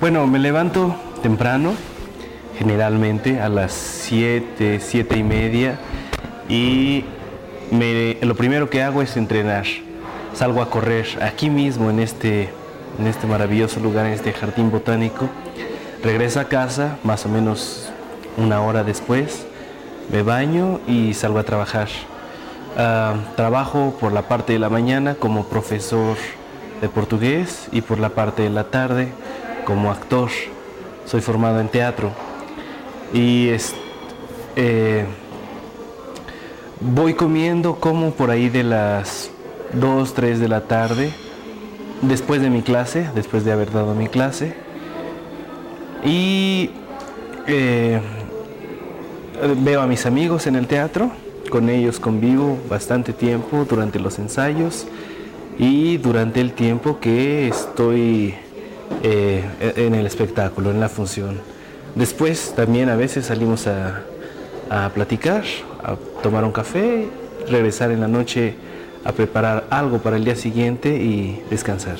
Bueno, me levanto temprano, generalmente a las 7, 7 y media, y lo primero que hago es entrenar. Salgo a correr aquí mismo en este, en este maravilloso lugar, en este jardín botánico. Regreso a casa más o menos una hora después, me baño y salgo a trabajar. Ah, trabajo por la parte de la mañana como profesor de portugués y por la parte de la tarde como actor. Soy formado en teatro y eh, voy comiendo como por ahí de las 2, 3 de la tarde, después de mi clase, después de haber dado mi clase. Y eh, veo a mis amigos en el teatro, con ellos convivo bastante tiempo durante los ensayos y durante el tiempo que estoy eh, en el espectáculo, en la función. Después también a veces salimos a, a platicar, a tomar un café, regresar en la noche a preparar algo para el día siguiente y descansar.